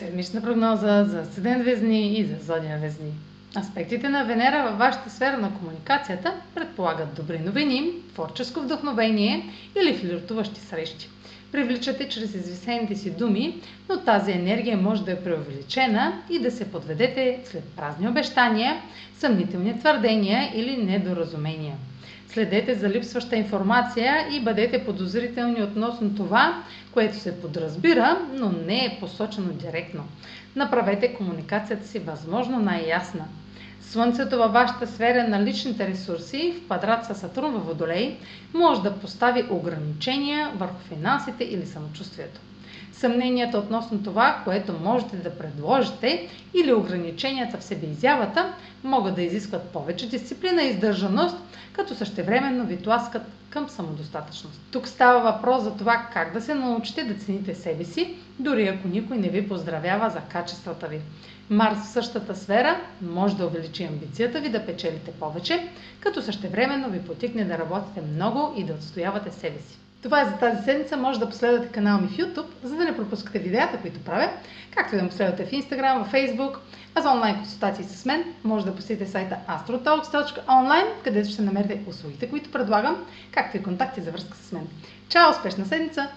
седмична прогноза за седен везни и за зодия везни. Аспектите на Венера във вашата сфера на комуникацията предполагат добри новини, творческо вдъхновение или флиртуващи срещи. Привличате чрез извисените си думи, но тази енергия може да е преувеличена и да се подведете след празни обещания, съмнителни твърдения или недоразумения. Следете за липсваща информация и бъдете подозрителни относно това, което се подразбира, но не е посочено директно. Направете комуникацията си възможно най-ясна. Слънцето във вашата сфера на личните ресурси в квадрат с Сатурн във Водолей може да постави ограничения върху финансите или самочувствието съмненията относно това, което можете да предложите или ограниченията в себеизявата могат да изискват повече дисциплина и издържаност, като същевременно ви тласкат към самодостатъчност. Тук става въпрос за това как да се научите да цените себе си, дори ако никой не ви поздравява за качествата ви. Марс в същата сфера може да увеличи амбицията ви да печелите повече, като същевременно ви потикне да работите много и да отстоявате себе си. Това е за тази седмица. Може да последвате канала ми в YouTube, за да не пропускате видеята, които правя, както и да ме последвате в Instagram, в Facebook, а за онлайн консултации с мен може да посетите сайта astrotalks.online, където ще намерите услугите, които предлагам, както и контакти за връзка с мен. Чао! Успешна седмица!